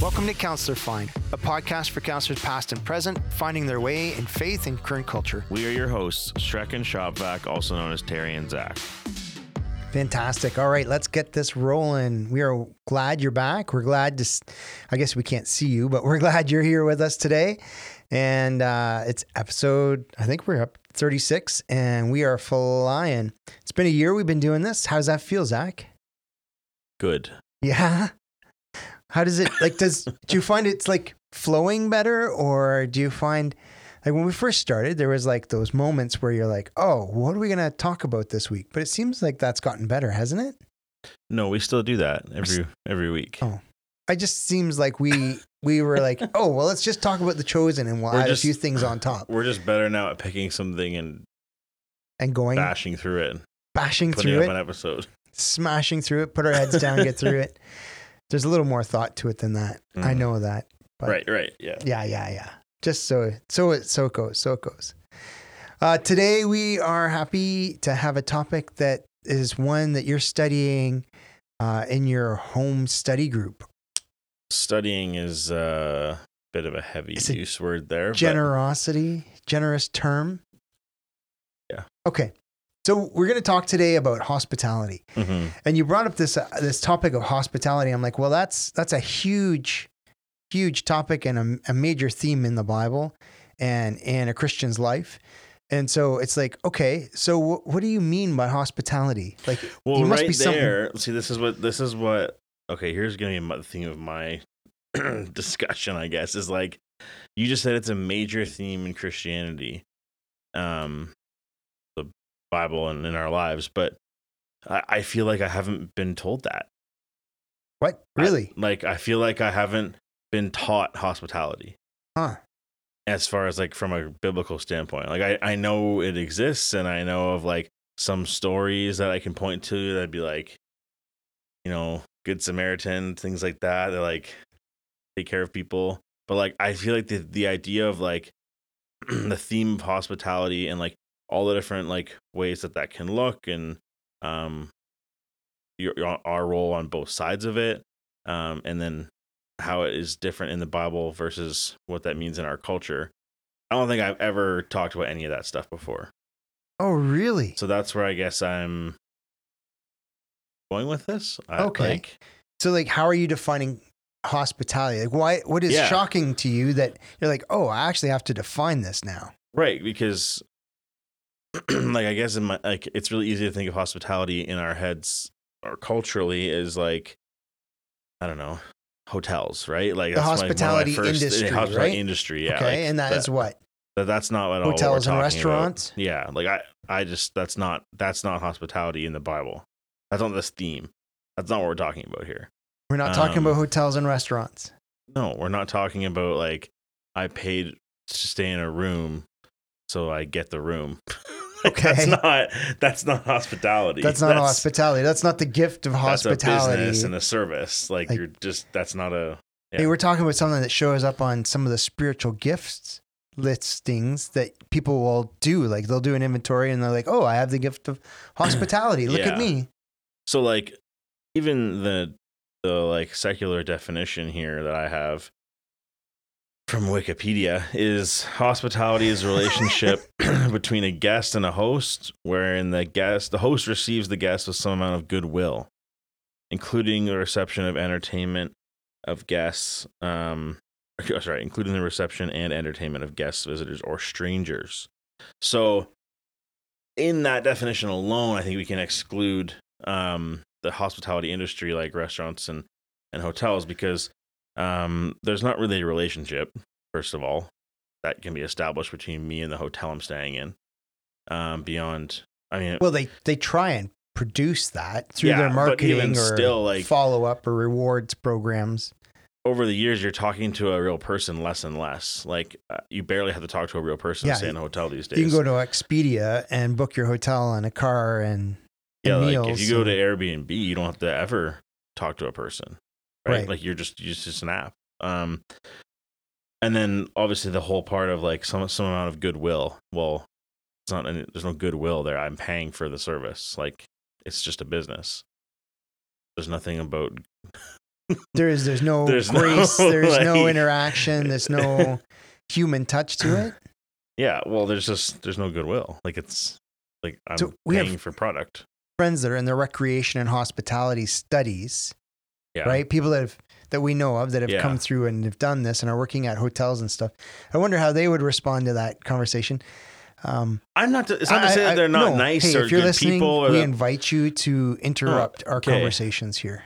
Welcome to Counselor Find, a podcast for counselors past and present, finding their way in faith and current culture. We are your hosts, Shrek and Shopvac, also known as Terry and Zach. Fantastic. All right, let's get this rolling. We are glad you're back. We're glad to, I guess we can't see you, but we're glad you're here with us today. And uh, it's episode, I think we're up 36, and we are flying. It's been a year we've been doing this. How does that feel, Zach? Good. Yeah. How does it like does do you find it's like flowing better or do you find like when we first started there was like those moments where you're like, "Oh, what are we going to talk about this week?" But it seems like that's gotten better, hasn't it? No, we still do that every every week. Oh. It just seems like we we were like, "Oh, well, let's just talk about the chosen and we'll We're add just- a few things on top." We're just better now at picking something and And going bashing through it, bashing through up it, an episode. smashing through it, put our heads down, get through it. There's a little more thought to it than that. I Mhm. know that. But- right, right, yeah. Yeah, yeah, yeah. Just so so it so it goes, so it goes. Uh, today we are happy to have a topic that is one that you're studying uh, in your home study group. Studying is a bit of a heavy It's a use word there. but- Generosity, generous term. Yeah. Okay. So we're going to talk today about hospitality, Mhm. and you brought up this uh, this topic of hospitality. I'm like, well, that's that's a huge, huge topic and a, a major theme in the Bible, and in a Christian's life. And so it's like, okay, so wh- what do you mean by hospitality? Like, Well, you must right be something- there. See, this is what this is what. Okay, here's gonna be my- the theme of my discussion. I guess is like you just said it's a major theme in Christianity, um, the Bible and in our lives. But I, I feel like I haven't been told that. what I- really? like I feel like I haven't been taught hospitality huh? as far as like from a biblical standpoint. Like I, I know it exists and I know of like some stories that I can point to that'd be like, you know, Good Samaritan, things like that. They're like take care of people. But like I feel like the the idea of like the theme of hospitality and like all the different like ways that that can look and um your, your our role on both sides of it um and then how it is different in the Bible versus what that means in our culture. I don't think I've ever talked about any of that stuff before. Oh, really? So that's where I guess I'm going with this. I, Okay. Like, So, like, how are you defining hospitality? Like, why? What is Yeah. shocking to you that you're like, oh, I actually have to define this now? right, because like I guess in my like it's really easy to think of hospitality in our heads or culturally is like I don't know, hotels, right? Like The that's my- hospitality first- industry, hospitality right? industry, yeah. okay, like, and that is what that, that's not what all hotels and talking about. restaurants. Yeah, like I, I just that's not that's not hospitality in the Bible. That's not this theme. That's not what we're talking about here. We're not talking Um, about hotels and restaurants. No, we're not talking about like I paid to stay in a room, so I get the room. Like, that's not that's not hospitality. That's not hospitality. That's not the gift of hospitality. That's a business and a service. Like, Like- you're just that's not a Hey, we're talking about something that shows up on some of the spiritual gifts listings that people will do. Like they'll do an inventory and they're like, "Oh, I have the gift of hospitality. Look at me." So like even the the like secular definition here that I have from Wikipedia is hospitality is a relationship between a guest and a host wherein the guest the host receives the guest with some amount of goodwill including the reception of entertainment of guests um sorry including the reception and entertainment of guests visitors or strangers. So in that definition alone i think we can exclude um the hospitality industry like restaurants and and hotels because um there's not really a relationship first of all that can be established between me and the hotel i'm staying in um beyond i mean Well, they they try and produce that through Yeah, their marketing or still, like- follow up or rewards programs. over the years you're talking to a real person less and less like uh, you barely have to talk to a real person Yeah, to stay in a hotel these days You can go to Expedia and book your hotel and a car and, yeah and like meals. if you go to airbnb you don't have to ever talk to a person right, Right. like you're just you're just an app um and then obviously the whole part of like some some amount of goodwill. Well, it's not any, there's no goodwill there. I'm paying for the service. Like it's just a business. There's nothing about There is there's no There's no, grace, there's no interaction, there's no human touch to it. yeah. Well, there's just there's no goodwill. Like it's like I'm So we have- paying for product. Friends that are in the recreation and hospitality studies, Yeah. right? People that have that we know of that have Yeah. come through and have done this and are working at hotels and stuff. I wonder how they would respond to that conversation. Um, I'm not. To, it's not to say I- that they're not no. nice Hey, or if you're good listening, we invite you to interrupt our okay. conversations here.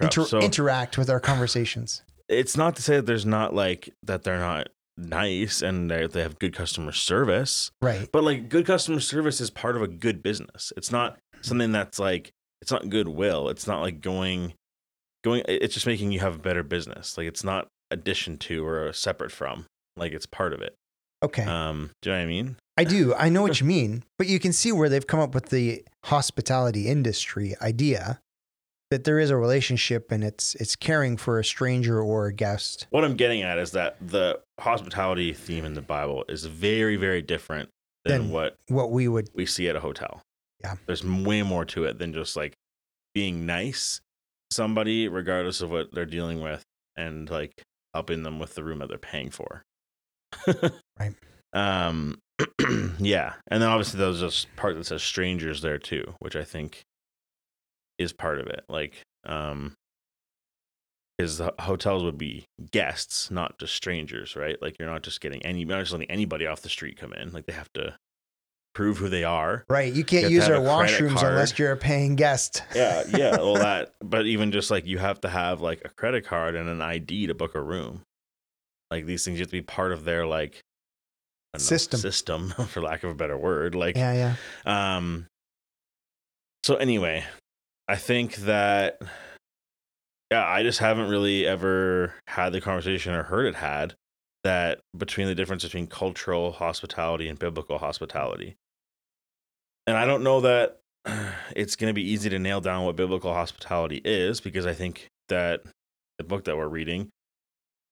Inter- so interact with our conversations. it's not to say that there's not like that they're not nice and they they have good customer service. Right. But like good customer service is part of a good business. It's not something that's like it's not goodwill. It's not like going going it's just making you have a better business. Like it's not addition to or separate from. Like it's part of it. Okay. Um do you know what I mean? I do. I know what you mean, but you can see where they've come up with the hospitality industry idea that there is a relationship and it's it's caring for a stranger or a guest. What I'm getting at is that the hospitality theme in the Bible is very very different than Than- what What we would we see at a hotel. Yeah. There's way more to it than just like being nice somebody regardless of what they're dealing with and like helping them with the room that they're paying for. Right. Um yeah. And then obviously there's this part that says strangers there too, which I think is part of it. Like um because the hotels would be guests, not just strangers, right? Like you're not just getting any, you're not just letting anybody off the street come in. Like they have to prove who they are. right. You can't to use our washrooms unless you're a paying guest. Yeah, yeah, all that. But even just like you have to have like a credit card and an ID to book a room. Like these things you have to be part of their like don't know, System. system, for lack of a better word. Like, Yeah, yeah. um. So anyway, I think that yeah, I just haven't really ever had the conversation or heard it had that between the difference between cultural hospitality and biblical hospitality. And I don't know that it's going to be easy to nail down what biblical hospitality is because I think that the book that we're reading,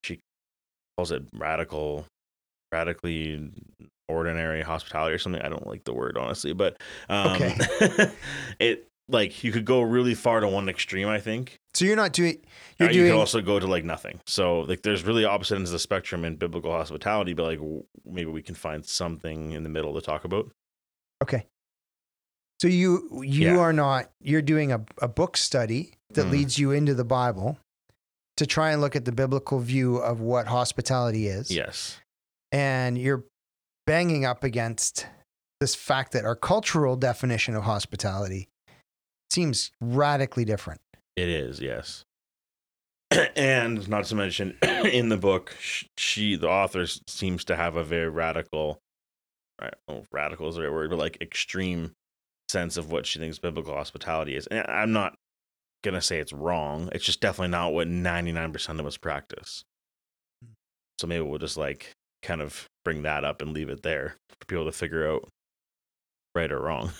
she calls it radical, radically ordinary hospitality or something. I don't like the word honestly, but um, Okay. it like you could go really far to one extreme. I think So you're not doing you're you doing could also go to like nothing. So like there's really opposite ends of the spectrum in biblical hospitality, but like w- maybe we can find something in the middle to talk about. Okay. So you you Yeah. are not you're doing a, a book study that Mhm. leads you into the Bible to try and look at the biblical view of what hospitality is. Yes. And you're banging up against this fact that our cultural definition of hospitality seems radically different. It is, yes. and not to mention, in the book, she, the author, seems to have a very radical, right? Oh, radical is the right word, but like extreme sense of what she thinks biblical hospitality is. And I'm not gonna say it's wrong. It's just definitely not what 99% of us practice. So maybe we'll just like kind of bring that up and leave it there for people to figure out right or wrong.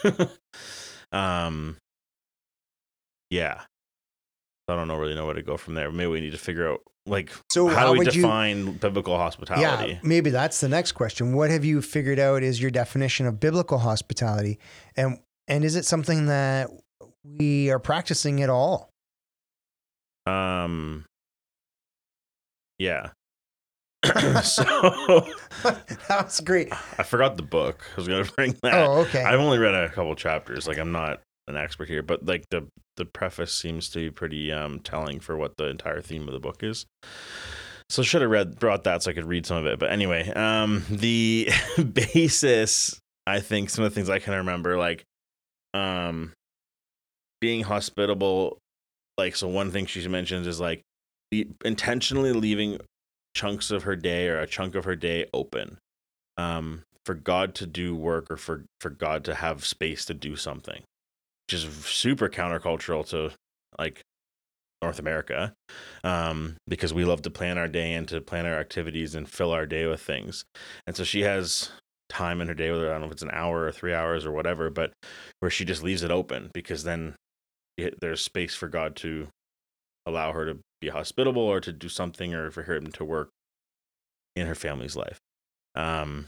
um, yeah. I don't know really know where to go from there. Maybe we need to figure out like So how, do we would you define biblical hospitality? Yeah, maybe that's the next question. What have you figured out is your definition of biblical hospitality? And and is it something that we are practicing at all? Um Yeah. so That's great. I forgot the book. I was gonna bring that. Oh, okay. I've only read a couple chapters. Like I'm not an expert here, but like the the preface seems to be pretty um telling for what the entire theme of the book is. So should have read brought that so I could read some of it. But anyway, um the basis, I think some of the things I can remember, like um being hospitable, like so one thing she mentions is like le- intentionally leaving chunks of her day or a chunk of her day open um, for God to do work or for, for God to have space to do something, which is super countercultural to like North America um, because we love to plan our day and to plan our activities and fill our day with things. And so she has time in her day, whether I don't know if it's an hour or three hours or whatever, but where she just leaves it open because then it, there's space for God to allow her to be hospitable or to do something or for him to work in her family's life. Um,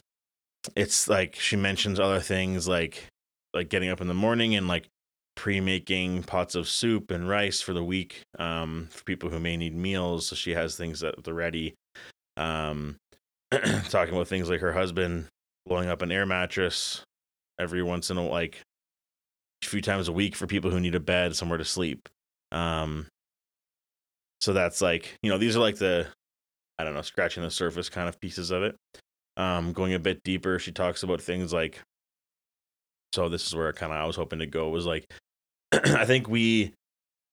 it's like she mentions other things like like getting up in the morning and like pre-making pots of soup and rice for the week um, for people who may need meals. So she has things at the ready. Um, talking about things like her husband blowing up an air mattress every once in a like a few times a week for people who need a bed somewhere to sleep. Um, so that's like you know these are like the I don't know scratching the surface kind of pieces of it. Um, going a bit deeper, she talks about things like. So this is where kind of I was hoping to go was like, I think we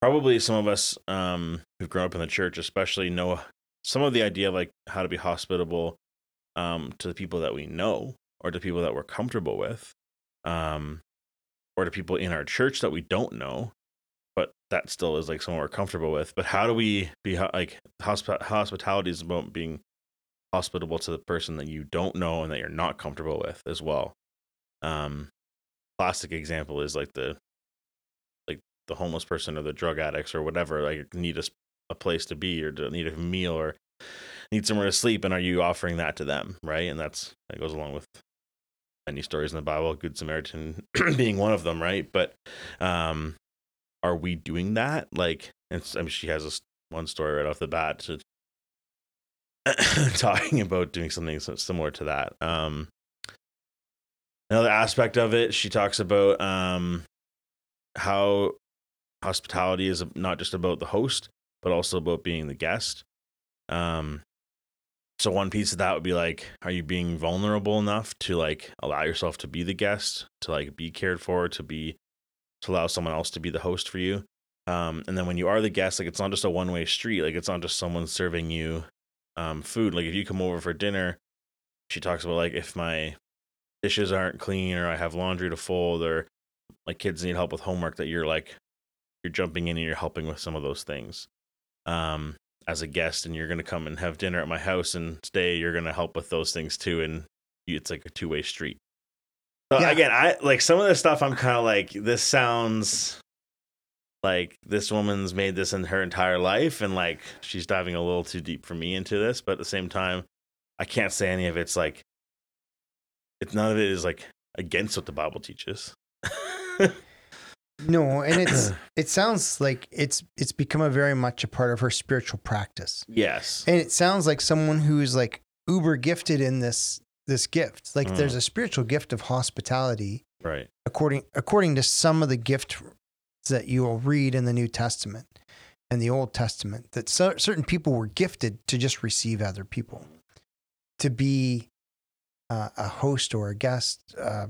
probably some of us um, who've grown up in the church, especially, know some of the idea like how to be hospitable um, to the people that we know or to people that we're comfortable with, um, or to people in our church that we don't know, but that still is like someone we're comfortable with. But how do we be like hosp- hospitality is about being hospitable to the person that you don't know and that you're not comfortable with as well. Um, classic example is like the like the homeless person or the drug addicts or whatever like need a, a place to be or to need a meal or need somewhere to sleep and are you offering that to them right and that's that goes along with many stories in the bible good samaritan being one of them right but um are we doing that like it's i mean she has one story right off the bat to talking about doing something similar to that. Um, another aspect of it, she talks about um, how hospitality is not just about the host, but also about being the guest. Um, so one piece of that would be like, are you being vulnerable enough to like allow yourself to be the guest, to like be cared for, to be to allow someone else to be the host for you? Um, and then when you are the guest, like it's not just a one way street. Like it's not just someone serving you um, food. Like if you come over for dinner, she talks about like if my dishes aren't clean or I have laundry to fold or my kids need help with homework that you're like you're jumping in and you're helping with some of those things. Um, as a guest and you're going to come and have dinner at my house and stay, you're going to help with those things too and it's like a two-way street. So yeah. again, I like some of the stuff I'm kind of like this sounds like this woman's made this in her entire life and like she's diving a little too deep for me into this but at the same time i can't say any of it's like it's none of it is like against what the bible teaches no and it's it sounds like it's it's become a very much a part of her spiritual practice. Yes. And it sounds like someone who's like uber gifted in this this gift like mm. there's a spiritual gift of hospitality right. according according to some of the gift that you will read in the New Testament and the Old Testament that so, certain people were gifted to just receive other people, to be uh, a host or a guest, uh,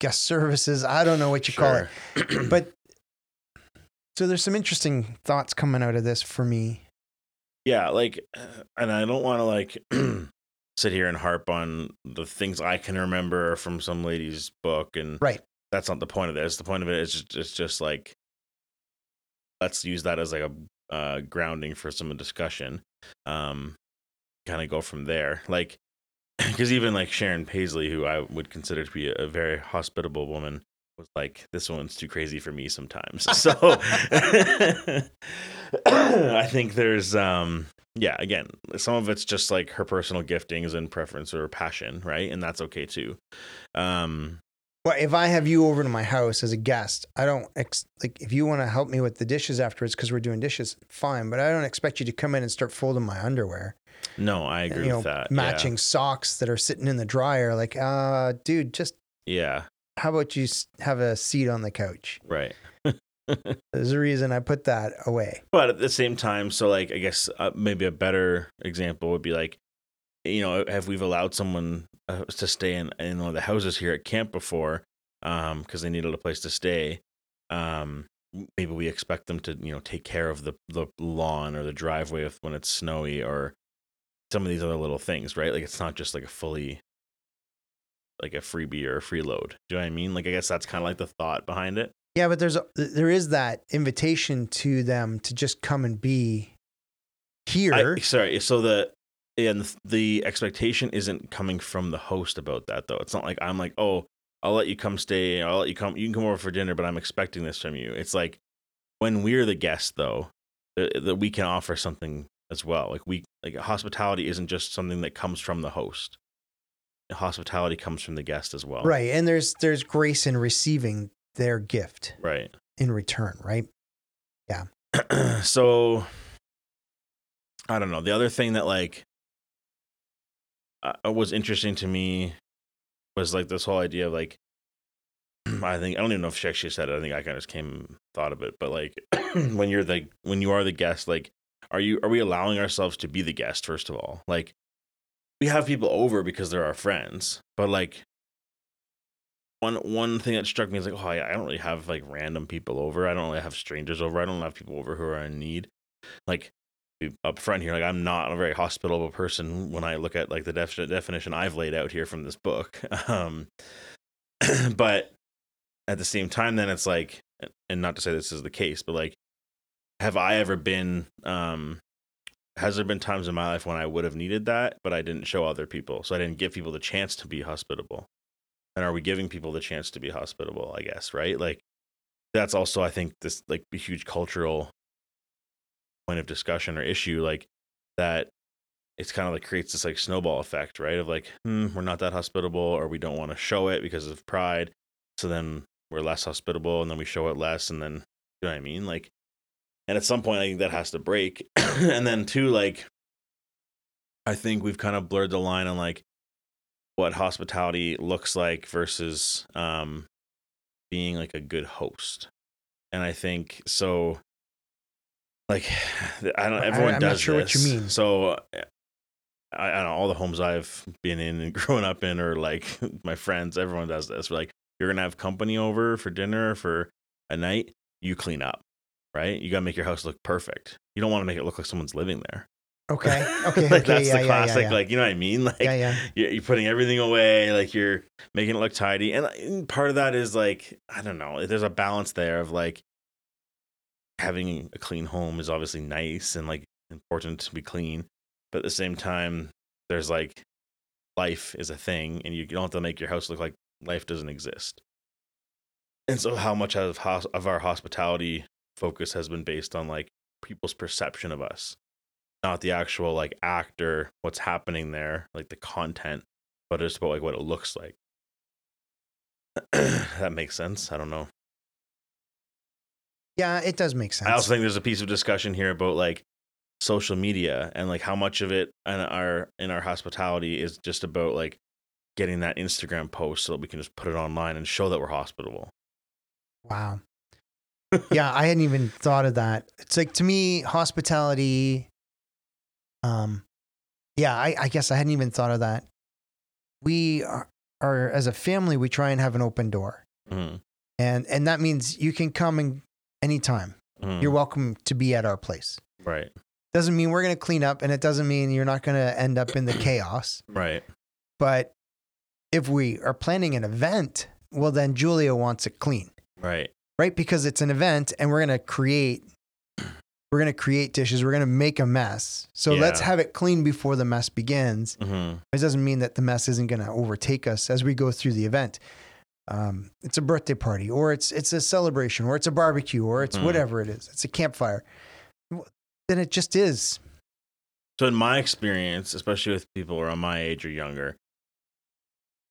guest services. I don't know what you sure. call it, but so there's some interesting thoughts coming out of this for me. Yeah, like, and I don't want to like sit here and harp on the things I can remember from some lady's book and right that's not the point of this. The point of it is just, it's just like let's use that as like a uh, grounding for some discussion. Um, kind of go from there. Like, because even like Sharon Paisley, who I would consider to be a, very hospitable woman, was like, "This one's too crazy for me sometimes." So, I think there's, um, yeah, again, some of it's just like her personal giftings and preference or passion, right? And that's okay too. Um, well, if I have you over to my house as a guest, I don't ex- like if you want to help me with the dishes afterwards because we're doing dishes, fine. But I don't expect you to come in and start folding my underwear. No, I agree you know, with that. Matching yeah. socks that are sitting in the dryer. Like, uh, dude, just yeah. How about you have a seat on the couch? Right. There's a reason I put that away. But at the same time, so like I guess uh, maybe a better example would be like you know, have we've allowed someone uh, to stay in, in one of the houses here at camp before um because they needed a place to stay um maybe we expect them to you know take care of the the lawn or the driveway if, when it's snowy or some of these other little things right like it's not just like a fully like a freebie or a freeload do you know what i mean like i guess that's kind of like the thought behind it yeah but there's a, there is that invitation to them to just come and be here I, sorry so the and the expectation isn't coming from the host about that though. It's not like I'm like, oh, I'll let you come stay. I'll let you come. You can come over for dinner, but I'm expecting this from you. It's like when we're the guest though, that we can offer something as well. Like we like hospitality isn't just something that comes from the host. Hospitality comes from the guest as well. Right. And there's there's grace in receiving their gift Right. in return, right? Yeah. so I don't know. The other thing that like uh, was interesting to me was like this whole idea of like I think I don't even know if she actually said it. I think I kind of just came thought of it. But like when you're the when you are the guest, like are you are we allowing ourselves to be the guest first of all? Like we have people over because they're our friends, but like one one thing that struck me is like, oh, I, I don't really have like random people over. I don't really have strangers over. I don't have people over who are in need. Like up front here, like I'm not a very hospitable person when I look at like the def- definition I've laid out here from this book. Um, but at the same time, then it's like, and not to say this is the case, but like, have I ever been? Um, has there been times in my life when I would have needed that, but I didn't show other people, so I didn't give people the chance to be hospitable? And are we giving people the chance to be hospitable? I guess right. Like that's also I think this like a huge cultural point of discussion or issue like that it's kind of like creates this like snowball effect right of like hmm, we're not that hospitable or we don't want to show it because of pride so then we're less hospitable and then we show it less and then you know what i mean like and at some point i think that has to break and then two like i think we've kind of blurred the line on like what hospitality looks like versus um being like a good host and i think so like I don't. I- Everyone I'm not does sure what you mean. So I, I don't know. All the homes I've been in and grown up in, or like my friends, everyone does this. We're Like you're gonna have company over for dinner for a night. You clean up, right? You gotta make your house look perfect. You don't want to make it look like someone's living there. Okay. Okay. like okay. that's yeah, the yeah, classic. Yeah. Like you know what I mean? Like yeah, yeah. you're, you're putting everything away like you're making it look tidy and, uh, and part of that is like i don't know there's a balance there of like having a clean home is obviously nice and like important to be clean but at the same time there's like life is a thing and you don't have to make your house look like life doesn't exist and so how much of, of our hospitality focus has been based on like people's perception of us not the actual like actor what's happening there like the content but it's about like what it looks like that makes sense i don't know Yeah, it does make sense. i also think there's a piece of discussion here about like social media and like how much of it in our in our hospitality is just about like getting that instagram post so that we can just put it online and show that we're hospitable Wow. Yeah, I hadn't even thought of that. It's like to me, hospitality. Um, yeah, I, I guess I hadn't even thought of that. We are, are as a family, we try and have an open door, Mhm. and and that means you can come and anytime. Mhm. You're welcome to be at our place. right Doesn't mean we're gonna clean up, and it doesn't mean you're not gonna end up in the chaos. right But if we are planning an event, well, then Julia wants it clean. right right? Because it's an event and we're going to create we're going to create dishes, we're going to make a mess. So let's have it clean before the mess begins. hmm It doesn't mean that the mess isn't going to overtake us as we go through the event. Um, it's a birthday party or it's it's a celebration or it's a barbecue or it's Mhm. whatever it is. It's a campfire. Then it just is. So in my experience, especially with people around my age or younger,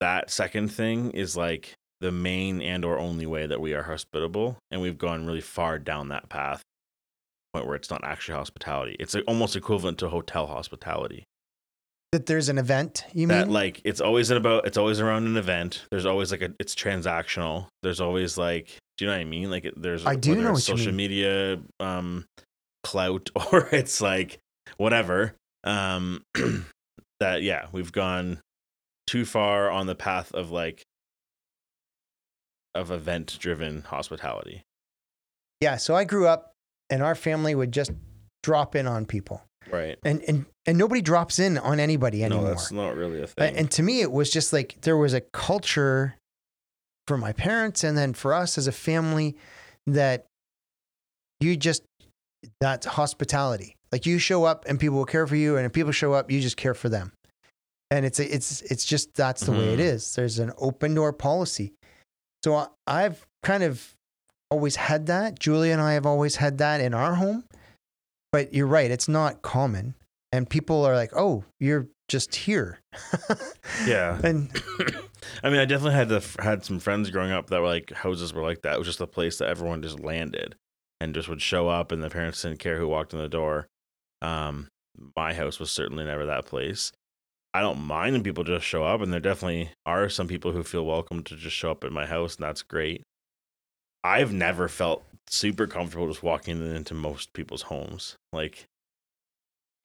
that second thing is like the main and or only way that we are hospitable, and we've gone really far down that path, point where it's not actually hospitality. It's almost equivalent to hotel hospitality. That there's an event, you that mean? like it's always about it's always around an event. There's always like a it's transactional. There's always like do you know what I mean? Like there's I do know it's what you social media um clout or it's like whatever. Um that yeah, we've gone too far on the path of like of event driven hospitality. yeah. So I grew up and our family would just drop in on people. Right. And and and nobody drops in on anybody anymore. No, that's not really a thing. And to me, it was just like there was a culture for my parents and then for us as a family that you just, that's hospitality. Like you show up and people will care for you. And if people show up, you just care for them. And it's, it's, it's just, that's the way it Mhm. is. There's an open door policy. So I- I've kind of always had that. Julia and I have always had that in our home. but you're right. It's not common. And people are like, oh, you're just here. Yeah. and I mean, I definitely had the, had some friends growing up that were like houses were like that. It was just a place that everyone just landed and just would show up, and the parents didn't care who walked in the door. Um, my house was certainly never that place. I don't mind when people just show up, and there definitely are some people who feel welcome to just show up at my house, and that's great. I've never felt super comfortable just walking into most people's homes. Like,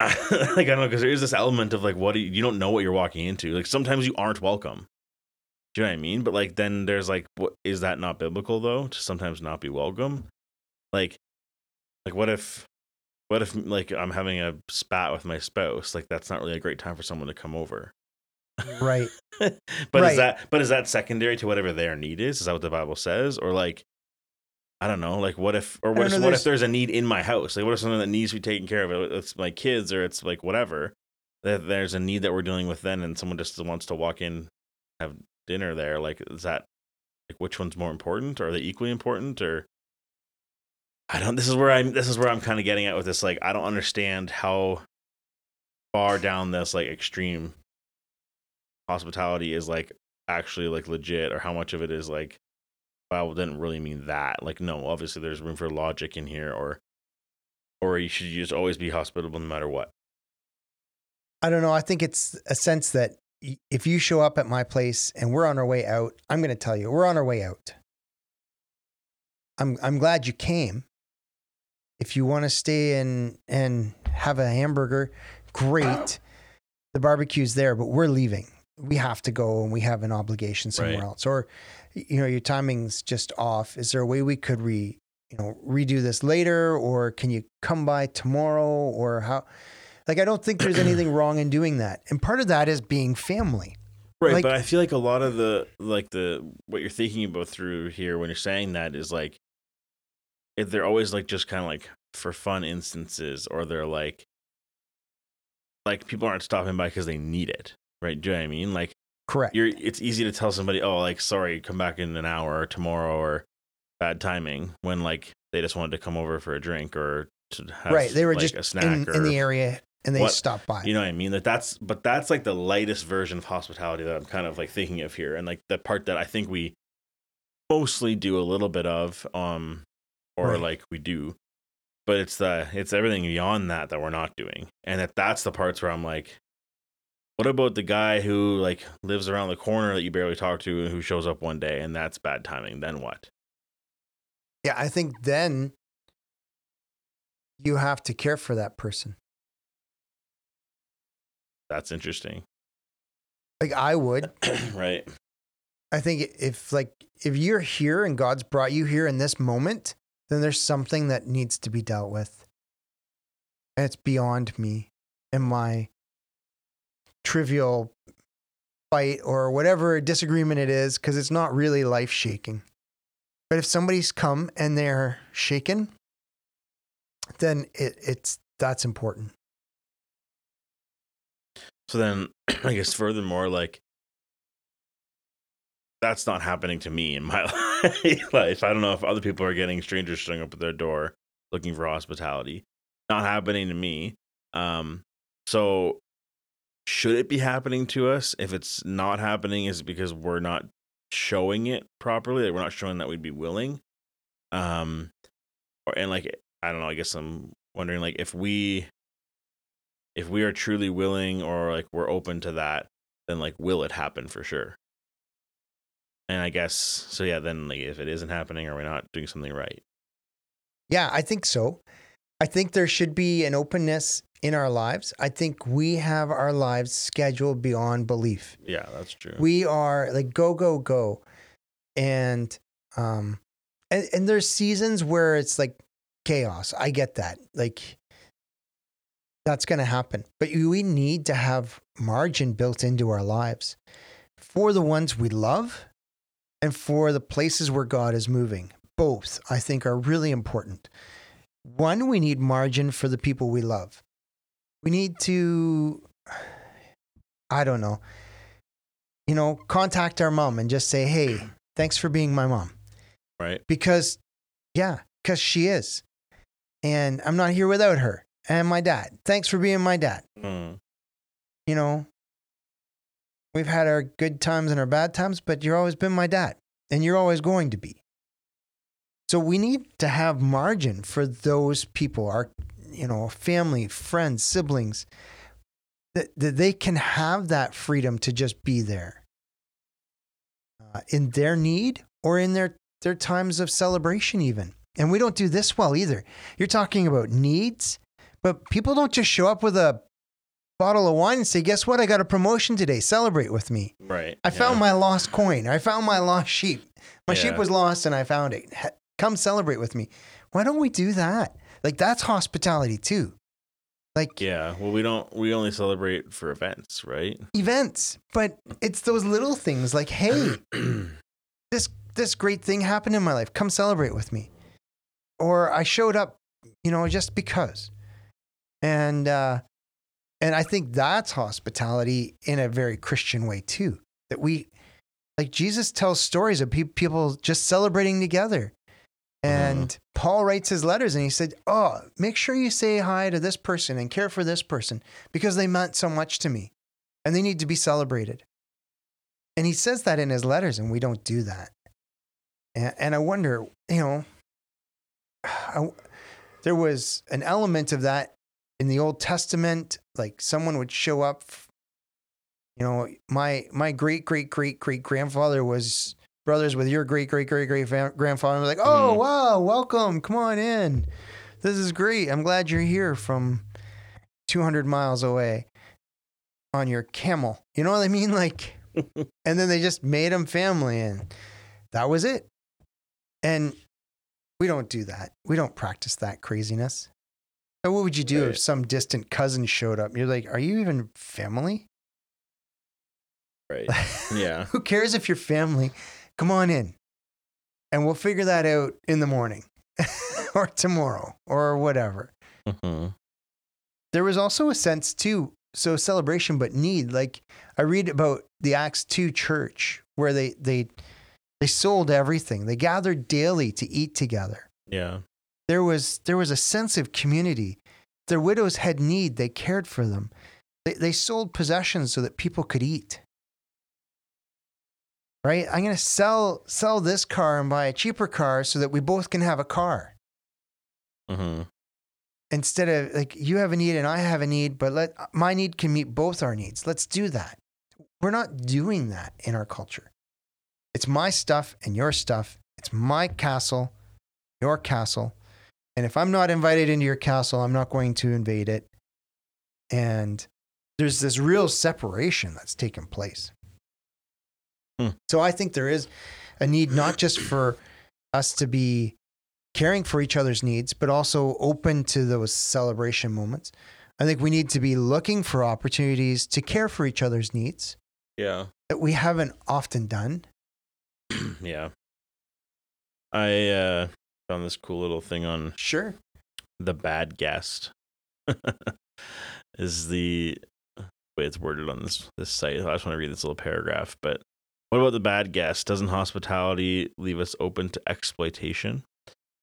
like I don't know, because there is this element of like, what do you, you don't know what you're walking into. Like sometimes you aren't welcome. Do you know what I mean? But like then there's like, what is that not biblical though? To sometimes not be welcome. Like, like what if, what if like I'm having a spat with my spouse? Like that's not really a great time for someone to come over. right. but Right. is that but is that secondary to whatever their need is? Is that what the Bible says? Or like I don't know, like what if or what if, know, what there's- if there's a need in my house? Like what if something that needs to be taken care of? It's my kids or it's like whatever. That there's a need that we're dealing with then and someone just wants to walk in, have dinner there. Like is that like which one's more important? Or are they equally important? Or I don't this is where I'm this is where I'm kind of getting at with this. Like I don't understand how far down this like extreme hospitality is like actually like legit or how much of it is like Bible didn't really mean that. Like no, obviously there's room for logic in here or or you should just always be hospitable no matter what. I don't know. I think it's a sense that if you show up at my place and we're on our way out, I'm going to tell you, we're on our way out. I'm, I'm glad you came. If you want to stay and, and have a hamburger, great. The barbecue's there, but we're leaving. We have to go and we have an obligation somewhere Right. else. Or, you know, your timing's just off. Is there a way we could re, you know, redo this later? Or can you come by tomorrow? Or how? Like, I don't think there's anything wrong in doing that. And part of that is being family. Right, Like- but I feel like a lot of the like the what you're thinking about through here when you're saying that is like they're always like just kind of like for fun instances or they're like like people aren't stopping by because they need it, right? Do you know what I mean? Like Correct. you're it's easy to tell somebody, oh, like sorry, come back in an hour or tomorrow or bad timing when like they just wanted to come over for a drink or to have right. They were like, just a snack in, or in the area and they what- stopped by. you know what I mean? Like that's but that's like the lightest version of hospitality that I'm kind of like thinking of here. And like the part that I think we mostly do a little bit of, um or Right. like we do. But it's the it's everything beyond that that we're not doing. And that that's the parts where I'm like, what about the guy who like lives around the corner that you barely talk to and who shows up one day and that's bad timing? Then what? yeah. I think then you have to care for that person. That's interesting. Like I would. right. I think if like if you're here and God's brought you here in this moment, then there's something that needs to be dealt with. And it's beyond me and my trivial fight or whatever disagreement it is, because it's not really life shaking. But if somebody's come and they're shaken, then it, it's that's important. So then, I guess furthermore, like that's not happening to me in my life. I don't know if other people are getting strangers showing up at their door looking for hospitality. Not happening to me. Um, so should it be happening to us? If it's not happening, is it because we're not showing it properly? Like we're not showing that we'd be willing. Um, or and like I don't know. I guess I'm wondering like if we if we are truly willing or like we're open to that, then like will it happen for sure? And I guess so. Yeah. Then like if it isn't happening, are we not doing something right? Yeah, I think so. I think there should be an openness in our lives. I think we have our lives scheduled beyond belief. Yeah, that's true. We are like go go go, and um, and and there's seasons where it's like chaos. I get that. Like that's going to happen, but we need to have margin built into our lives for the ones we love and for the places where God is moving. Both, I think, are really important. One, we need margin for the people we love. We need to, I don't know, you know, contact our mom and just say, hey, thanks for being my mom. right. Because, yeah, because she is. And I'm not here without her. and my dad. Thanks for being my dad. Mm. You know, we've had our good times and our bad times, but you've always been my dad, and you're always going to be. So we need to have margin for those people, our, you know, family, friends, siblings, that, that they can have that freedom to just be there uh, in their need or in their, their times of celebration, even. And we don't do this well either. You're talking about needs, but people don't just show up with a bottle of wine and say, Guess what? I got a promotion today. Celebrate with me. Right. I found my lost coin. I found my lost sheep. My sheep was lost and I found it. Come celebrate with me. Why don't we do that? Like, that's hospitality too. Like, Yeah. Well, we don't. We only celebrate for events, right? events, but it's those little things like, hey, this this great thing happened in my life. Come celebrate with me. Or I showed up, you know, just because. And uh and I think that's hospitality in a very Christian way too. That we like Jesus tells stories of pe- people just celebrating together. And mm-hmm. Paul writes his letters and he said, "Oh, make sure you say hi to this person and care for this person because they meant so much to me and they need to be celebrated." And he says that in his letters and we don't do that. And, and I wonder, you know, I, there was an element of that in the Old Testament. Like someone would show up. You know, my my great great great great grandfather was brothers with your great great great great grandfather. Like, oh Mhm. wow, welcome, come on in. This is great. I'm glad you're here from 200 miles away on your camel. You know what I mean? Like, and then they just made them family, and that was it. And we don't do that. We don't practice that craziness. So what would you do if some distant cousin showed up? You're like, are you even family? right. Yeah. Who cares if you're family? Come on in. And we'll figure that out in the morning or tomorrow or whatever. hmm There was also a sense too, so celebration but need. Like I read about the Acts 2 church where they they they sold everything. They gathered daily to eat together. Yeah. There was there was a sense of community. Their widows had need, they cared for them. They they sold possessions so that people could eat. Right? I'm going to sell sell this car and buy a cheaper car so that we both can have a car. hmm instead of like you have a need and I have a need, but let my need can meet both our needs. Let's do that. We're not doing that in our culture. It's my stuff and your stuff. It's my castle, your castle. And if I'm not invited into your castle, I'm not going to invade it. And there's this real separation that's taken place. Hmm. So I think there is a need not just for us to be caring for each other's needs, but also open to those celebration moments. I think we need to be looking for opportunities to care for each other's needs Yeah. that we haven't often done. yeah. I uh, found this cool little thing on Sure. the bad guest. is the way it's worded on this this site. I just want to read this little paragraph. But what about the bad guest? Doesn't hospitality leave us open to exploitation?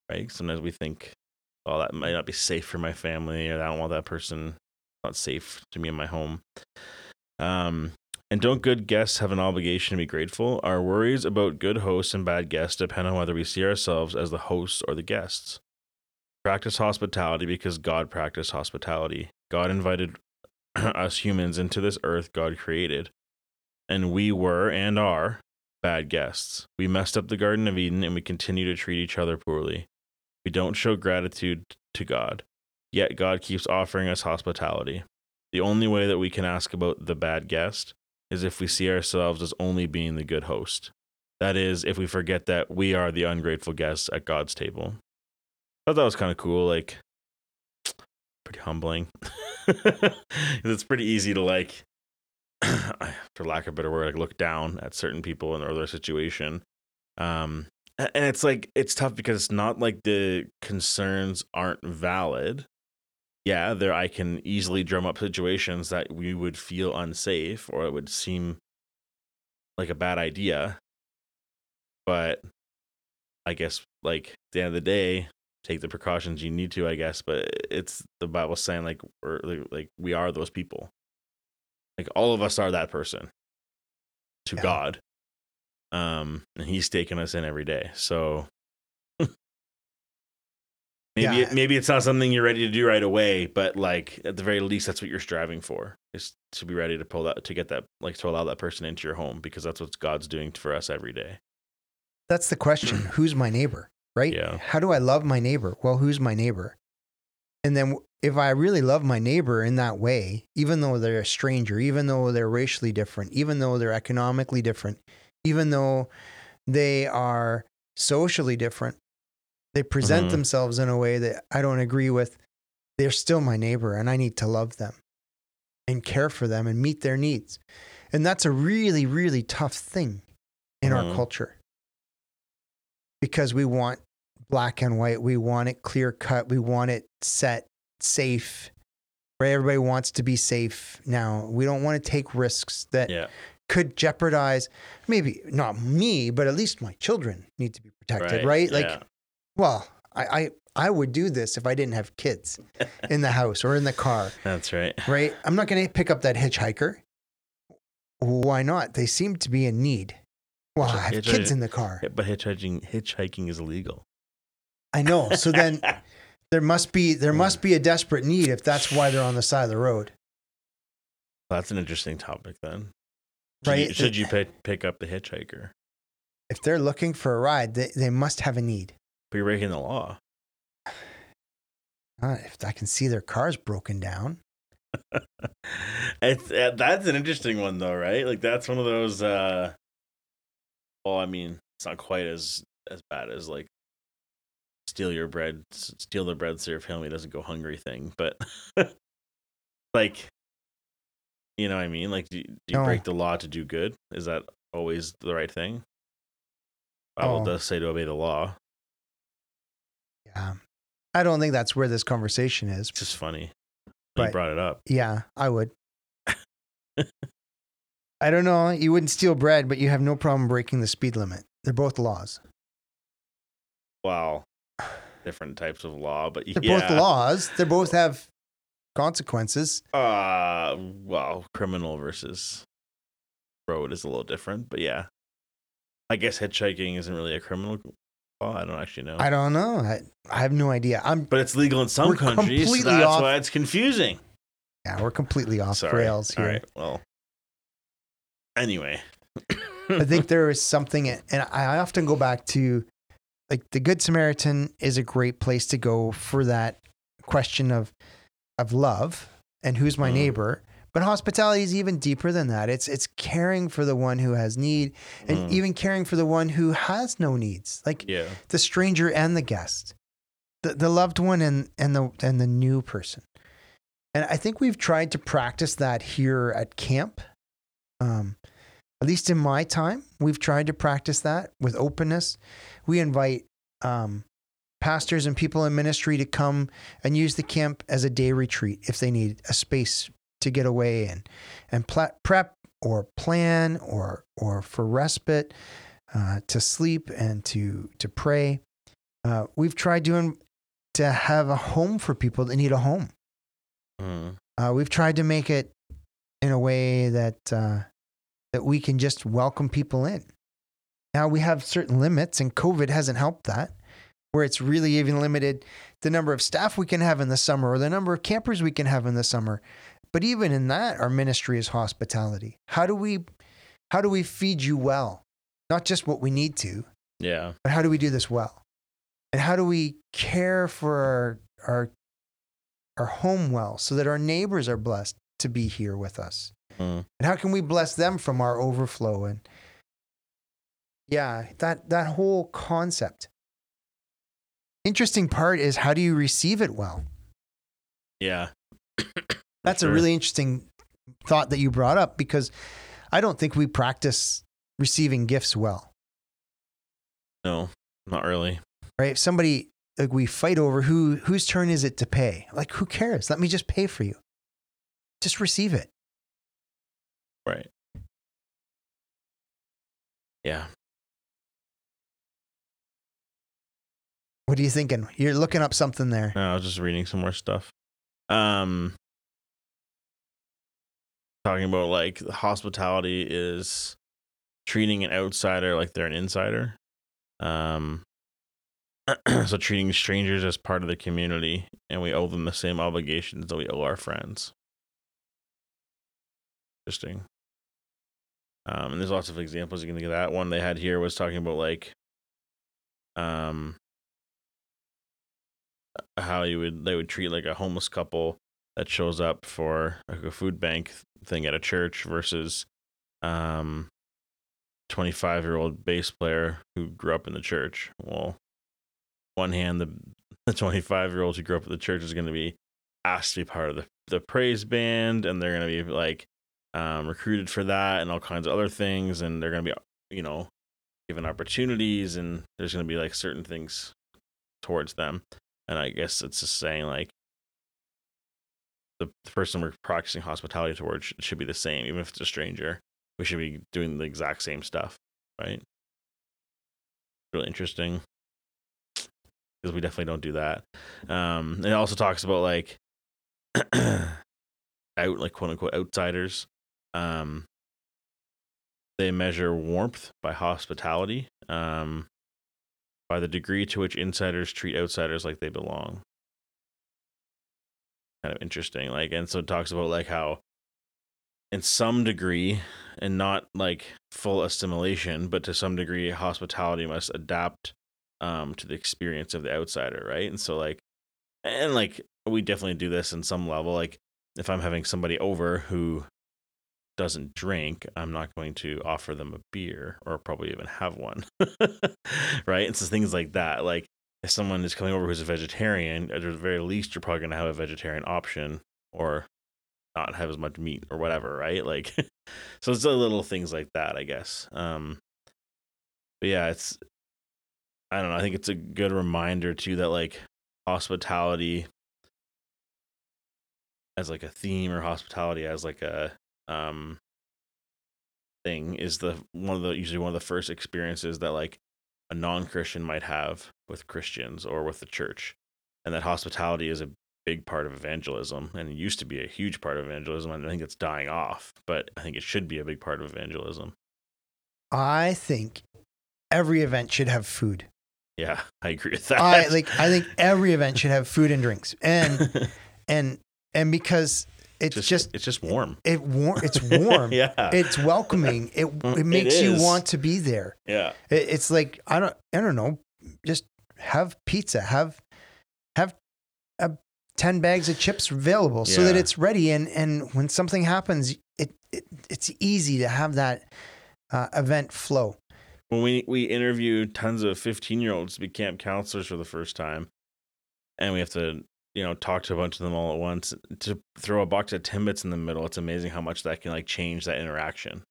Right? Sometimes we think, oh, that might not be safe for my family, or I don't want that person not safe to me in my home. Um, and don't good guests have an obligation to be grateful? Our worries about good hosts and bad guests depend on whether we see ourselves as the hosts or the guests. Practice hospitality because God practiced hospitality. God invited us humans into this earth God created. And we were and are bad guests. We messed up the Garden of Eden and we continue to treat each other poorly. We don't show gratitude to God. Yet God keeps offering us hospitality. The only way that we can ask about the bad guest is if we see ourselves as only being the good host. That is, if we forget that we are the ungrateful guests at God's table. I thought that was kind of cool, like pretty humbling. it's pretty easy to like, for lack of a better word, like look down at certain people in their situation. Um, and it's like it's tough because it's not like the concerns aren't valid. Yeah, there I can easily drum up situations that we would feel unsafe or it would seem like a bad idea. But I guess like at the end of the day, take the precautions you need to, I guess. But it's the Bible saying like we're like, like we are those people. Like all of us are that person to Yeah. God. Um, and He's taking us in every day. So maybe Yeah. it, maybe it's not something you're ready to do right away, but like at the very least, that's what you're striving for is to be ready to pull that to get that like to allow that person into your home because that's what God's doing for us every day. That's the question. who's my neighbor? Right? Yeah. How do I love my neighbor? Well, who's my neighbor? And then if I really love my neighbor in that way, even though they're a stranger, even though they're racially different, even though they're economically different, even though they are socially different, they present Mhm. themselves in a way that I don't agree with, they're still my neighbor and I need to love them and care for them and meet their needs. And that's a really, really tough thing in our Mhm. culture because we want black and white. We want it clear cut. We want it set, safe. Right? Everybody wants to be safe now. We don't want to take risks that Yeah. could jeopardize maybe not me, but at least my children need to be protected, right? Like, yeah. Well, I, I I would do this if I didn't have kids in the house or in the car, that's right. right? I'm not going to pick up that hitchhiker. Why not? They seem to be in need. Well, I have kids in the car. But hitchhiking hitchhiking is illegal. I know. So then there must be there must be a desperate need if that's why they're on the side of the road. That's an interesting topic then. Should Right. You, should you pick, pick up the hitchhiker? If they're looking for a ride, they, they must have a need. But you're breaking the law. If I can see their cars broken down. it's uh, that's an interesting one though, right? Like that's one of those. uh Well, I mean, it's not quite as as bad as like steal your bread, steal the bread so your family doesn't go hungry thing, but like, you know what I mean? Like, do, you- do you No. break the law to do good? Is that always the right thing? Bible Oh. does say to obey the law. Yeah. I don't think that's where this conversation is. It's just funny. Right. You brought it up. Yeah, I would. I don't know. You wouldn't steal bread, but you have no problem breaking the speed limit. They're both laws. Wow. Different types of law, but They're yeah. both laws. They both have consequences. Uh, well, criminal versus road is a little different, but yeah. I guess hitchhiking isn't really a criminal law. I don't actually know. I don't know. I, I have no idea. I'm but it's legal in some We're countries. So completely that's off- why it's confusing. yeah, we're completely off Sorry. rails here. All right. Well. Anyway. I think there is something, and I often go back to like the Good Samaritan is a great place to go for that question of of love and who's my Mm. neighbor. But hospitality is even deeper than that. It's it's caring for the one who has need, and Mm. even caring for the one who has no needs, like yeah. the stranger and the guest, the the loved one and and the and the new person. And I think we've tried to practice that here at camp. Um, at least in my time, we've tried to practice that with openness. We invite um, pastors and people in ministry to come and use the camp as a day retreat if they need a space to get away and and pla- prep or plan or or for respite, uh, to sleep and to to pray. Uh, we've tried doing to have a home for people that need a home. Mm. Uh, we've tried to make it in a way that uh, that we can just welcome people in. Now we have certain limits, and COVID hasn't helped that. Where it's really even limited the number of staff we can have in the summer or the number of campers we can have in the summer. But even in that, our ministry is hospitality. How do we, how do we feed you well? Not just what we need to, Yeah. but how do we do this well? And how do we care for our our our home well so that our neighbors are blessed to be here with us? Mm. And how can we bless them from our overflow and yeah, that that whole concept. Interesting part is how do you receive it well? Yeah. That's Sure. a really interesting thought that you brought up because I don't think we practice receiving gifts well. No, not really. right? If somebody like we fight over who whose turn is it to pay? Like who cares? Let me just pay for you. Just receive it. Right. Yeah. What are you thinking? You're looking up something there. No, I was just reading some more stuff. Um, talking about like hospitality is treating an outsider like they're an insider. Um, so treating strangers as part of the community, and we owe them the same obligations that we owe our friends. Interesting. Um, and there's lots of examples you can think of that. One they had here was talking about like, um, how you would they would treat like a homeless couple that shows up for a food bank thing at a church versus um 25 year old bass player who grew up in the church. Well one hand the the 25 year old who grew up at the church is going to be asked to be part of the, the praise band and they're going to be like um, recruited for that and all kinds of other things and they're going to be you know given opportunities and there's going to be like certain things towards them. And I guess it's just saying like the, person we're practicing hospitality towards should, should be the same, even if it's a stranger. We should be doing the exact same stuff, right? Really interesting because we definitely don't do that. Um, it also talks about like out like quote unquote outsiders. Um, they measure warmth by hospitality. Um, by the degree to which insiders treat outsiders like they belong. Kind of interesting. Like, and so it talks about like how, in some degree, and not like full assimilation, but to some degree, hospitality must adapt um, to the experience of the outsider, right? And so, like, and like, we definitely do this in some level. Like, if I'm having somebody over who doesn't drink, I'm not going to offer them a beer or probably even have one. right? It's just things like that. Like if someone is coming over who's a vegetarian, at the very least, you're probably going to have a vegetarian option or not have as much meat or whatever, right? Like, so it's the little things like that, I guess. Um, but yeah, it's, I don't know. I think it's a good reminder too that like hospitality as like a theme or hospitality as like a um thing is the one of the usually one of the first experiences that like a non-christian might have with christians or with the church and that hospitality is a big part of evangelism and it used to be a huge part of evangelism and i think it's dying off but i think it should be a big part of evangelism I think every event should have food. yeah i agree with that I like I think every event should have food and drinks. And and and because it's just, just, it's just warm it warm it's warm. yeah It's welcoming. It it it makes you want to be there. yeah It, it's like I don't I don't know. Just have pizza. Have have uh, ten bags of chips available so that it's ready. And and when something happens, it, it it's easy to have that uh, event flow. when we we interview tons of 15 year olds to be camp counselors for the first time and we have to you know talk to a bunch of them all at once to throw a box of timbits in the middle it's amazing how much that can like change that interaction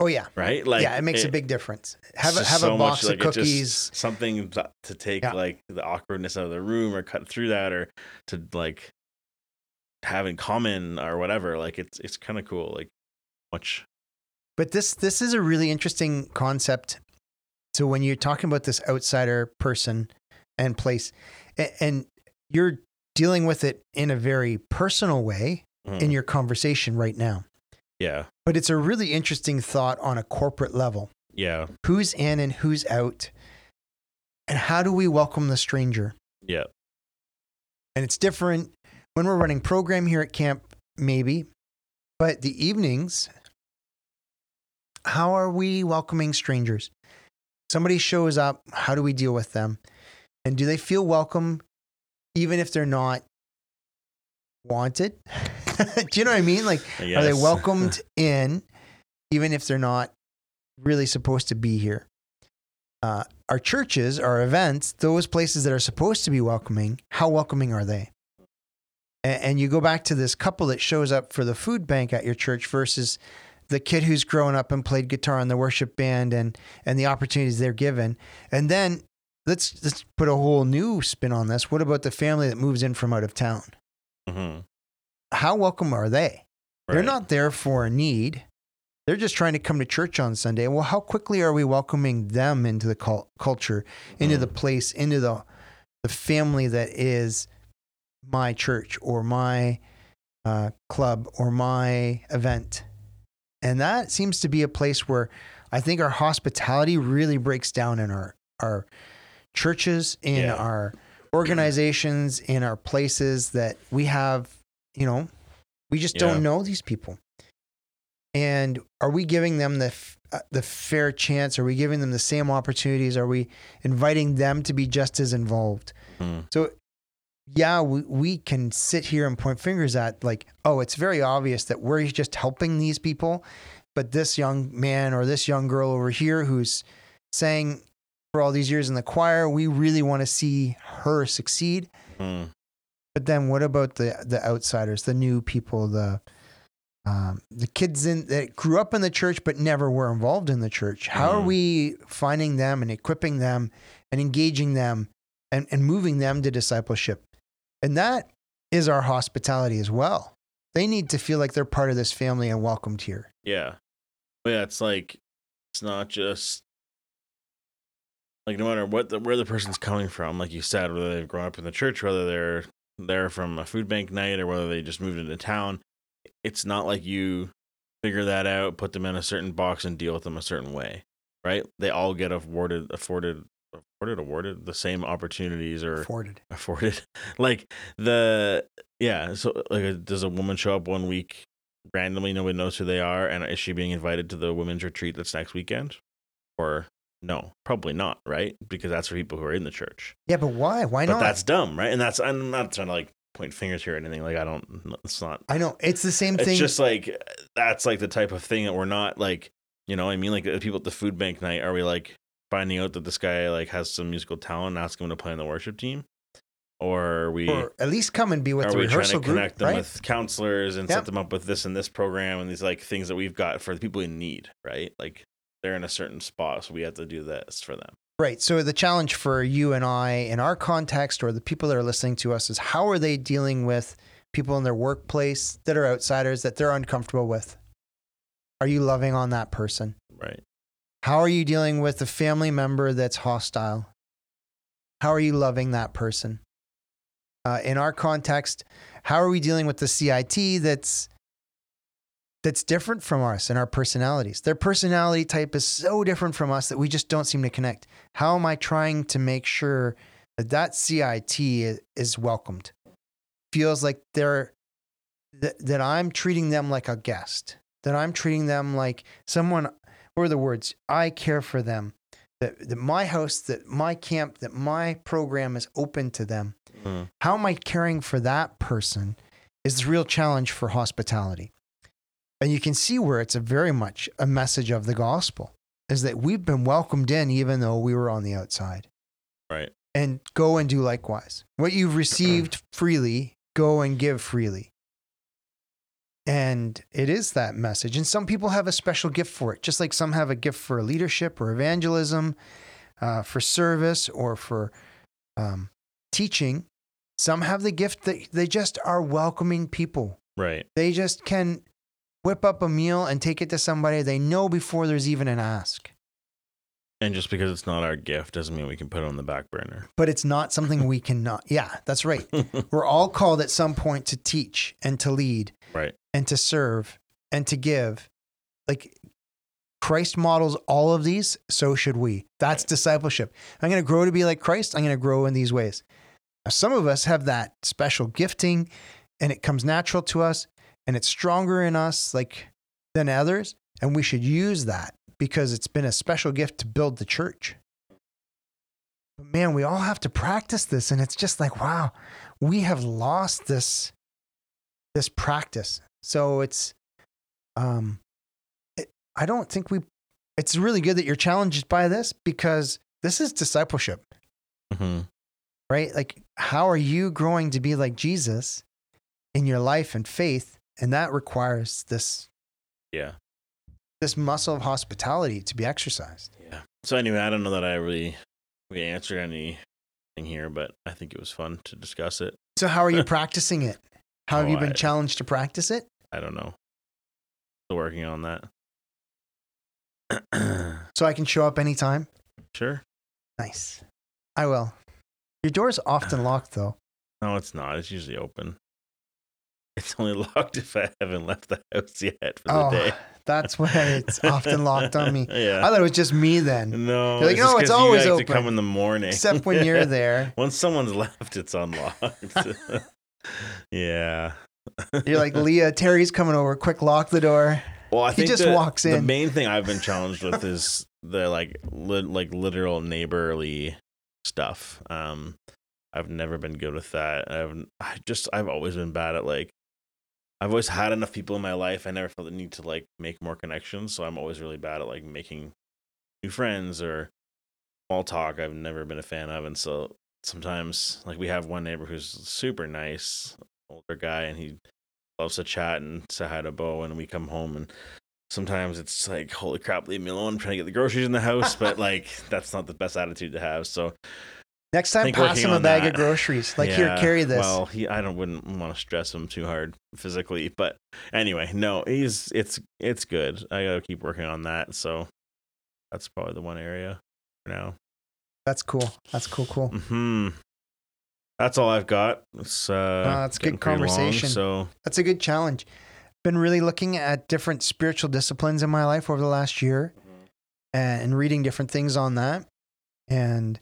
Oh yeah, right like yeah. It makes a big difference. Have a, have so a box like, of it just- cookies. something to take Yeah. like the awkwardness out of the room or cut through that or to like have in common or whatever like it's it's kind of cool like much But this this is a really interesting concept. So when you're talking about this outsider person and place, a- and you're dealing with it in a very personal way mm, in your conversation right now. yeah But it's a really interesting thought on a corporate level. yeah Who's in and who's out? And how do we welcome the stranger? yeah And it's different when we're running program here at camp, maybe, but the evenings, how are we welcoming strangers? Somebody shows up, how do we deal with them? And do they feel welcome even if they're not wanted? do you know what I mean? Like, I are they welcomed in even if they're not really supposed to be here? Uh, our churches, our events, those places that are supposed to be welcoming, how welcoming are they? And, and you go back to this couple that shows up for the food bank at your church versus the kid who's grown up and played guitar in the worship band and and the opportunities they're given. And then let's let's put a whole new spin on this. What about the family that moves in from out of town? Mhm. How welcome are they? They're not there for a need. They're just trying to come to church on Sunday. Well, how quickly are we welcoming them into the cul- culture, into Mhm. the place, into the the family that is my church or my uh, club or my event. And that seems to be a place where I think our hospitality really breaks down in our, our churches, in Yeah. our organizations, in our places that we have, you know, we just Yeah. don't know these people. And are we giving them the f- uh, the fair chance? Are we giving them the same opportunities? Are we inviting them to be just as involved? Mm. So, yeah, we, we can sit here and point fingers at like, oh, it's very obvious that we're just helping these people, but this young man or this young girl over here who's sang for all these years in the choir, we really want to see her succeed. Mm. But then what about the the outsiders, the new people, the um, the kids in that grew up in the church but never were involved in the church? How are Mhm. we finding them and equipping them and engaging them and, and moving them to discipleship? And that is our hospitality as well. They need to feel like they're part of this family and welcomed here. Yeah. But yeah, it's like it's not just like no matter what the, where the person's coming from, like you said, whether they've grown up in the church, whether they're there from a food bank night or whether they just moved into town, it's not like you figure that out, put them in a certain box and deal with them a certain way. Right? They all get afforded afforded afforded awarded the same opportunities or Afforded. afforded like the yeah so like does a woman show up one week randomly nobody knows who they are and is she being invited to the women's retreat that's next weekend or no probably not right because that's for people who are in the church Yeah, but why? Why but not? that's dumb right and that's i'm not trying to like point fingers here or anything like i don't it's not I know it's the same it's thing. just like that's like the type of thing that we're not like you know what i mean like the people at the food bank night are we like finding out that this guy like has some musical talent and asking him to play in the worship team or are we or at least come and be with are the we trying rehearsal to group, connect them right? with counselors and Yep. set them up with this and this program and these like things that we've got for the people in need right like they're in a certain spot so we have to do this for them Right. So the challenge for you and I in our context or the people that are listening to us is how are they dealing with people in their workplace that are outsiders that they're uncomfortable with? Are you loving on that person? right How are you dealing with a family member that's hostile? How are you loving that person? Uh, in our context, how are we dealing with the CIT that's that's different from us and our personalities? Their personality type is so different from us that we just don't seem to connect. How am I trying to make sure that that CIT is, welcomed? Feels like they're that, that I'm treating them like a guest, that I'm treating them like someone what are the words? I care for them. That, that my house, that my camp, that my program is open to them. Mm. How am I caring for that person is the real challenge for hospitality. And you can see where it's a very much a message of the gospel is that we've been welcomed in even though we were on the outside. right And go and do likewise. What you've received freely, go and give freely. And it is that message. And some people have a special gift for it, just like some have a gift for leadership or evangelism, uh, for service or for um, teaching. Some have the gift that they just are welcoming people. right They just can whip up a meal and take it to somebody they know before there's even an ask. and just because it's not our gift doesn't mean we can put it on the back burner But it's not something we cannot. Yeah, that's right. We're all called at some point to teach and to lead right and to serve and to give. Like Christ models all of these, so should we. That's discipleship. I'm going to grow to be like Christ. I'm going to grow in these ways. Now, some of us have that special gifting and it comes natural to us and it's stronger in us like than others and we should use that because it's been a special gift to build the church. But man, we all have to practice this and it's just like wow, we have lost this this practice. So it's um it, I don't think we it's really good that you're challenged by this because this is discipleship, hmm right? Like how are you growing to be like Jesus in your life and faith and that requires this yeah this muscle of hospitality to be exercised. yeah so anyway i don't know that i really we answered anything here but i think it was fun to discuss it So how are you practicing it? How have Oh, you been I- challenged to practice it? i don't know still working on that So I can show up anytime? sure Nice. I will. Your door's often locked though. No, it's not. It's usually open. It's only locked if I haven't left the house yet for the Oh, day. that's why it's often locked on me. yeah. I thought it was just me then, no, You're like, "No, it's always open." to come in the morning. except when you're there. Once someone's left, it's unlocked. yeah. You're like, Leah, Terry's coming over. Quick, lock the door. Well, I He think just the, walks in. The main thing I've been challenged with is the like li- like literal neighborly stuff. Um, I've never been good with that. I've I just I've always been bad at like I've always had enough people in my life. I never felt the need to like make more connections. So I'm always really bad at like making new friends or small talk. I've never been a fan of, and so sometimes like we have one neighbor who's super nice, older guy, and he loves to chat and say hi to Bo, and we come home and sometimes it's like, holy crap, leave me alone. I'm trying to get the groceries in the house, but like that's not the best attitude to have. So Next time, pass him a bag that. of groceries. Like, here, carry this. Well, he I don't wouldn't want to stress him too hard physically, but anyway, no, he's it's it's good. I gotta keep working on that. So that's probably the one area for now. That's cool. That's cool. Cool. Hmm. That's all I've got. It's uh, that's good pretty long, conversation. so That's a good challenge. Been really looking at different spiritual disciplines in my life over the last year and reading different things on that. And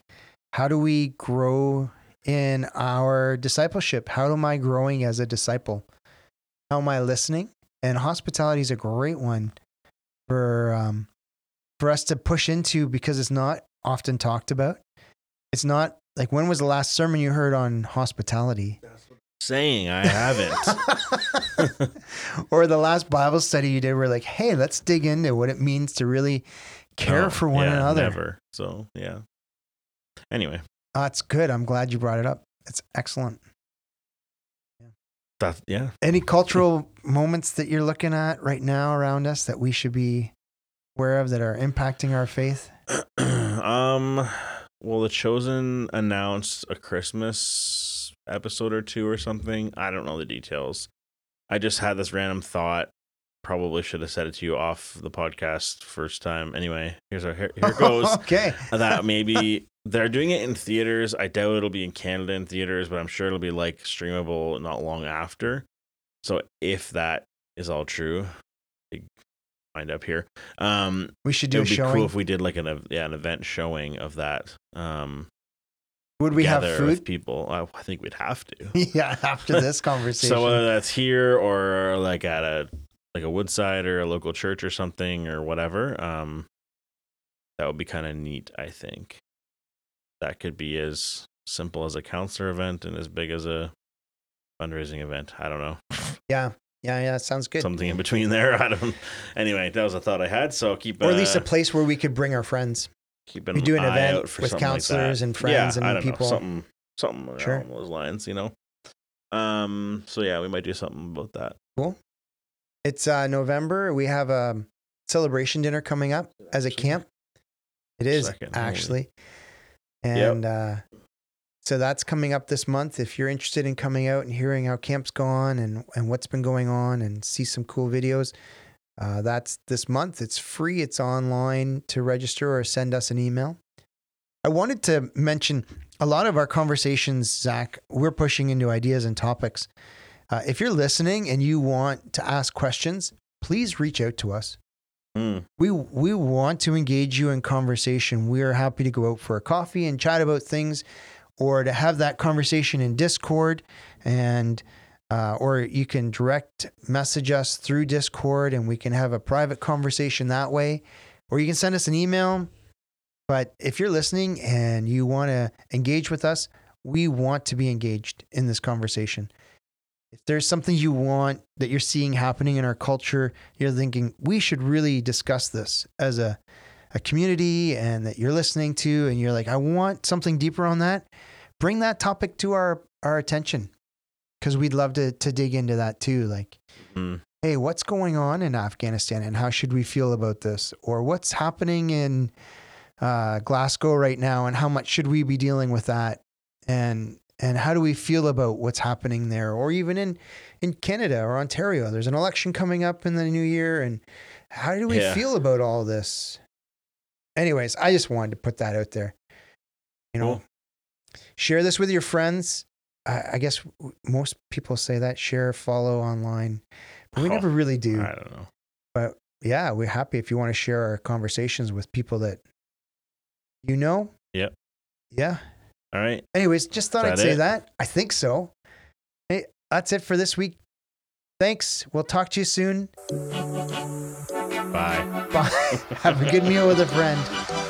how do we grow in our discipleship? How am I growing as a disciple? How am I listening? And hospitality is a great one for um, for us to push into because it's not often talked about. It's not like when was the last sermon you heard on hospitality? saying I haven't. or the last Bible study you did, where like, hey, let's dig into what it means to really care No, for one yeah, another. Never. So yeah. Anyway, That's good. I'm glad you brought it up. It's excellent. that yeah. Any cultural moments that you're looking at right now around us that we should be aware of that are impacting our faith? um well the chosen announced a christmas episode or two or something i don't know the details i just had this random thought probably should have said it to you off the podcast first time anyway here's our here, here goes okay. that maybe they're doing it in theaters i doubt it'll be in canada in theaters but i'm sure it'll be like streamable not long after so if that is all true big find up here um We should it do a would be showing. cool if we did like an yeah an event showing of that. Um, Would we have food? people. I, I think we'd have to. yeah, after this conversation. so whether that's here or like at a like a Woodside or a local church or something or whatever, um, that would be kind of neat. I think that could be as simple as a counselor event and as big as a fundraising event. I don't know. yeah, yeah, yeah. Sounds good. Something in between there. I don't. Anyway, that was a thought I had. So keep or at least uh, a place where we could bring our friends. keep an We do an eye event out for with like counselors that. and friends yeah, and people. Know, something, something Sure. along those lines, you know. Um. So yeah, we might do something about that. Cool. It's uh, November. We have a celebration dinner coming up as a camp. It is Second, actually. And uh, so that's coming up this month. If you're interested in coming out and hearing how camp's gone and, and what's been going on and see some cool videos, uh, that's this month. It's free, it's online to register or send us an email. I wanted to mention a lot of our conversations, Zach, we're pushing into ideas and topics. Uh, if you're listening and you want to ask questions, please reach out to us. Hmm. We we want to engage you in conversation. We are happy to go out for a coffee and chat about things, or to have that conversation in Discord, and uh, or you can direct message us through Discord, and we can have a private conversation that way, or you can send us an email. But if you're listening and you want to engage with us, we want to be engaged in this conversation. If there's something you want that you're seeing happening in our culture, you're thinking we should really discuss this as a, a community and that you're listening to, and you're like, I want something deeper on that, bring that topic to our, our attention because we'd love to, to dig into that too. Like, Hmm. hey, what's going on in Afghanistan and how should we feel about this? Or what's happening in uh, Glasgow right now and how much should we be dealing with that? And and how do we feel about what's happening there? Or even in in Canada or Ontario, there's an election coming up in the new year, and how do we Yeah. feel about all this? Anyways, I just wanted to put that out there. You know, Cool. Share this with your friends. I, I guess most people say that share, follow online, but we Oh, never really do. I don't know. But yeah, we're happy if you want to share our conversations with people that you know. Yep. Yeah. All right. Anyways, just thought I'd that say that. I think so. Hey, that's it for this week. Thanks. We'll talk to you soon. Bye. Bye. Have a good meal with a friend.